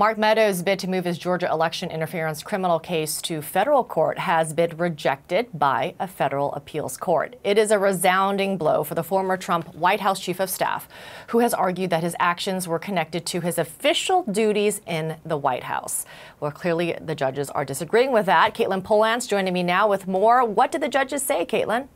Mark Meadows' bid to move his Georgia election interference criminal case to federal court has been rejected by a federal appeals court. It is a resounding blow for the former Trump White House chief of staff, who has argued that his actions were connected to his official duties in the White House. Well, clearly the judges are disagreeing with that. Katelyn Polantz joining me now with more. What did the judges say, Katelyn?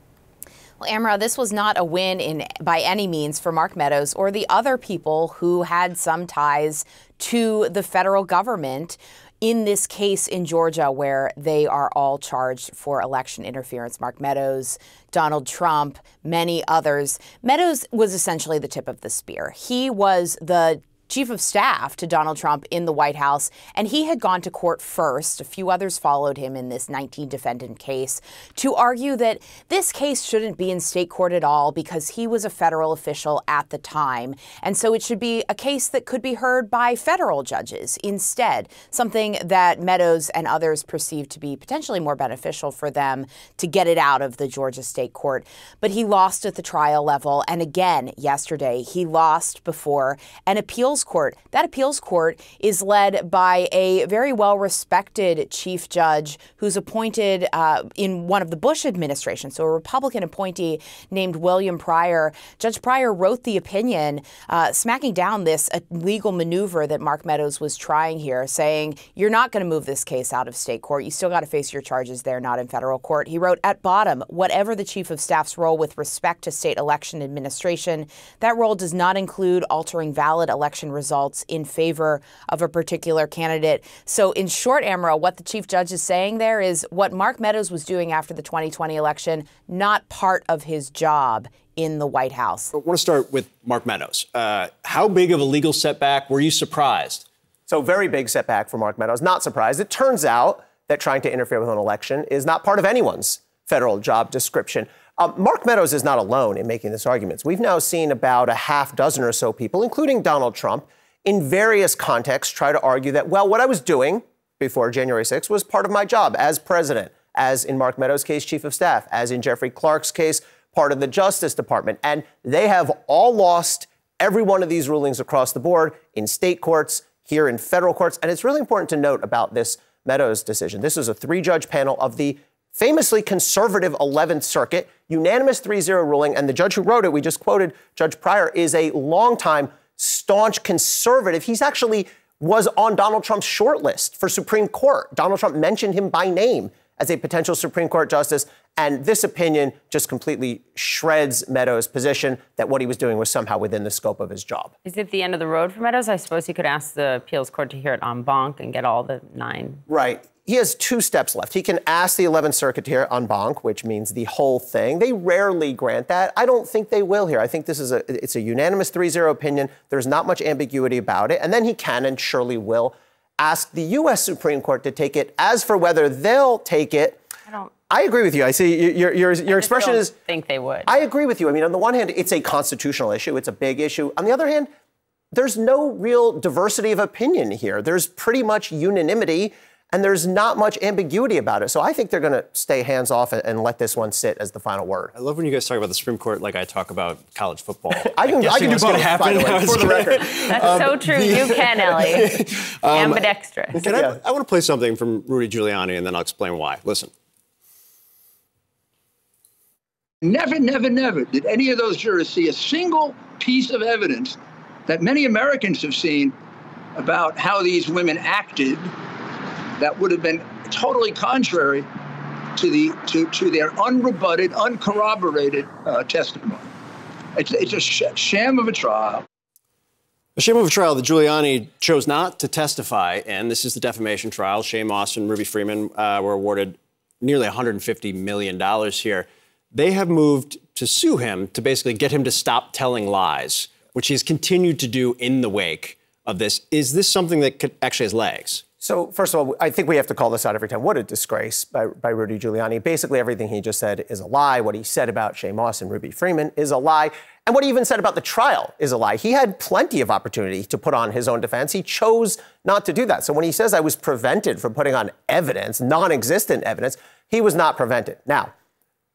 Well, Amara, this was not a win in by any means for Mark Meadows or the other people who had some ties to the federal government in this case in Georgia where they are all charged for election interference. Mark Meadows, Donald Trump, many others. Meadows was essentially the tip of the spear. He was the chief of staff to Donald Trump in the White House, and he had gone to court first. A few others followed him in this 19 defendant case to argue that this case shouldn't be in state court at all because he was a federal official at the time. And so it should be a case that could be heard by federal judges instead, something that Meadows and others perceived to be potentially more beneficial for them to get it out of the Georgia state court. But he lost at the trial level. And again, yesterday, he lost before an appeal appeals court. That appeals court is led by a very well respected chief judge who's appointed uh, in one of the Bush administration, so a Republican appointee named William Pryor. Judge Pryor wrote the opinion uh, smacking down this uh, legal maneuver that Mark Meadows was trying here, saying, You're not going to move this case out of state court. You still got to face your charges there, not in federal court. He wrote, At bottom, whatever the chief of staff's role with respect to state election administration, that role does not include altering valid election election results in favor of a particular candidate. So, in short, Amara, what the chief judge is saying there is what Mark Meadows was doing after the 2020 election, not part of his job in the White House. I want to start with Mark Meadows. Uh, how big of a legal setback were you surprised? So, very big setback for Mark Meadows. Not surprised. It turns out that trying to interfere with an election is not part of anyone's federal job description. Uh, Mark Meadows is not alone in making this argument. We've now seen about a half dozen or so people, including Donald Trump, in various contexts try to argue that, well, what I was doing before January 6th was part of my job as president, as in Mark Meadows' case, chief of staff, as in Jeffrey Clark's case, part of the Justice Department. And they have all lost every one of these rulings across the board in state courts, here in federal courts. And it's really important to note about this Meadows decision. This is a three judge panel of the famously conservative 11th Circuit, unanimous 3 0 ruling. And the judge who wrote it, we just quoted Judge Pryor, is a longtime staunch conservative. He's actually was on Donald Trump's shortlist for Supreme Court. Donald Trump mentioned him by name as a potential Supreme Court justice. And this opinion just completely shreds Meadows' position that what he was doing was somehow within the scope of his job. Is it the end of the road for Meadows? I suppose he could ask the appeals court to hear it en banc and get all the nine. Right he has two steps left. He can ask the 11th Circuit hear en banc, which means the whole thing. They rarely grant that. I don't think they will here. I think this is a it's a unanimous 3-0 opinion. There's not much ambiguity about it. And then he can and surely will ask the U.S. Supreme Court to take it. As for whether they'll take it, I don't. I agree with you. I see your your your expression is I think they would. I agree with you. I mean, on the one hand, it's a constitutional issue. It's a big issue. On the other hand, there's no real diversity of opinion here. There's pretty much unanimity and there's not much ambiguity about it. So I think they're going to stay hands off and let this one sit as the final word. I love when you guys talk about the Supreme Court like I talk about college football. I can, I, I can do both. Happen, way, for the record, that's um, so true. You can, Elie. um, Ambidextrous. Can I, I want to play something from Rudy Giuliani, and then I'll explain why. Listen. Never, never, never did any of those jurors see a single piece of evidence that many Americans have seen about how these women acted that would have been totally contrary to the to, to their unrebutted, uncorroborated uh, testimony. It's, it's a sh- sham of a trial. A sham of a trial that Giuliani chose not to testify in. This is the defamation trial. Shaye Austin, Ruby Freeman uh, were awarded nearly $150 million here. They have moved to sue him to basically get him to stop telling lies, which he's continued to do in the wake of this. Is this something that could, actually has legs? So, first of all, I think we have to call this out every time. What a disgrace by, by Rudy Giuliani. Basically, everything he just said is a lie. What he said about Shaye Moss and Ruby Freeman is a lie. And what he even said about the trial is a lie. He had plenty of opportunity to put on his own defense. He chose not to do that. So, when he says I was prevented from putting on evidence, non existent evidence, he was not prevented. Now,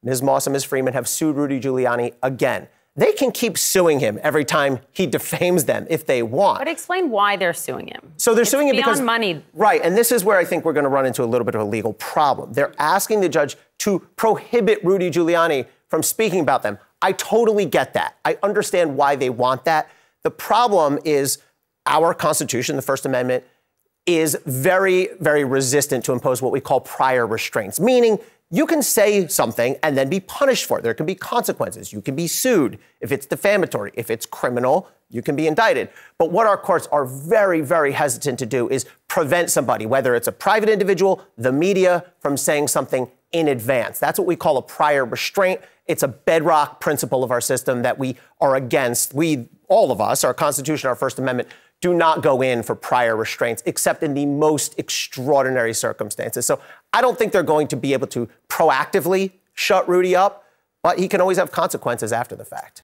Ms. Moss and Ms. Freeman have sued Rudy Giuliani again. They can keep suing him every time he defames them if they want. But explain why they're suing him. So they're It's suing him beyond because money. right? And this is where I think we're going to run into a little bit of a legal problem. They're asking the judge to prohibit Rudy Giuliani from speaking about them. I totally get that. I understand why they want that. The problem is our Constitution, the First Amendment, is very, very resistant to impose what we call prior restraints, meaning you can say something and then be punished for it. There can be consequences. You can be sued if it's defamatory. If it's criminal, you can be indicted. But what our courts are very, very hesitant to do is prevent somebody, whether it's a private individual, the media, from saying something in advance. That's what we call a prior restraint. It's a bedrock principle of our system that we are against. We, all of us, our Constitution, our First Amendment, do not go in for prior restraints except in the most extraordinary circumstances. So I don't think they're going to be able to proactively shut Rudy up, but he can always have consequences after the fact.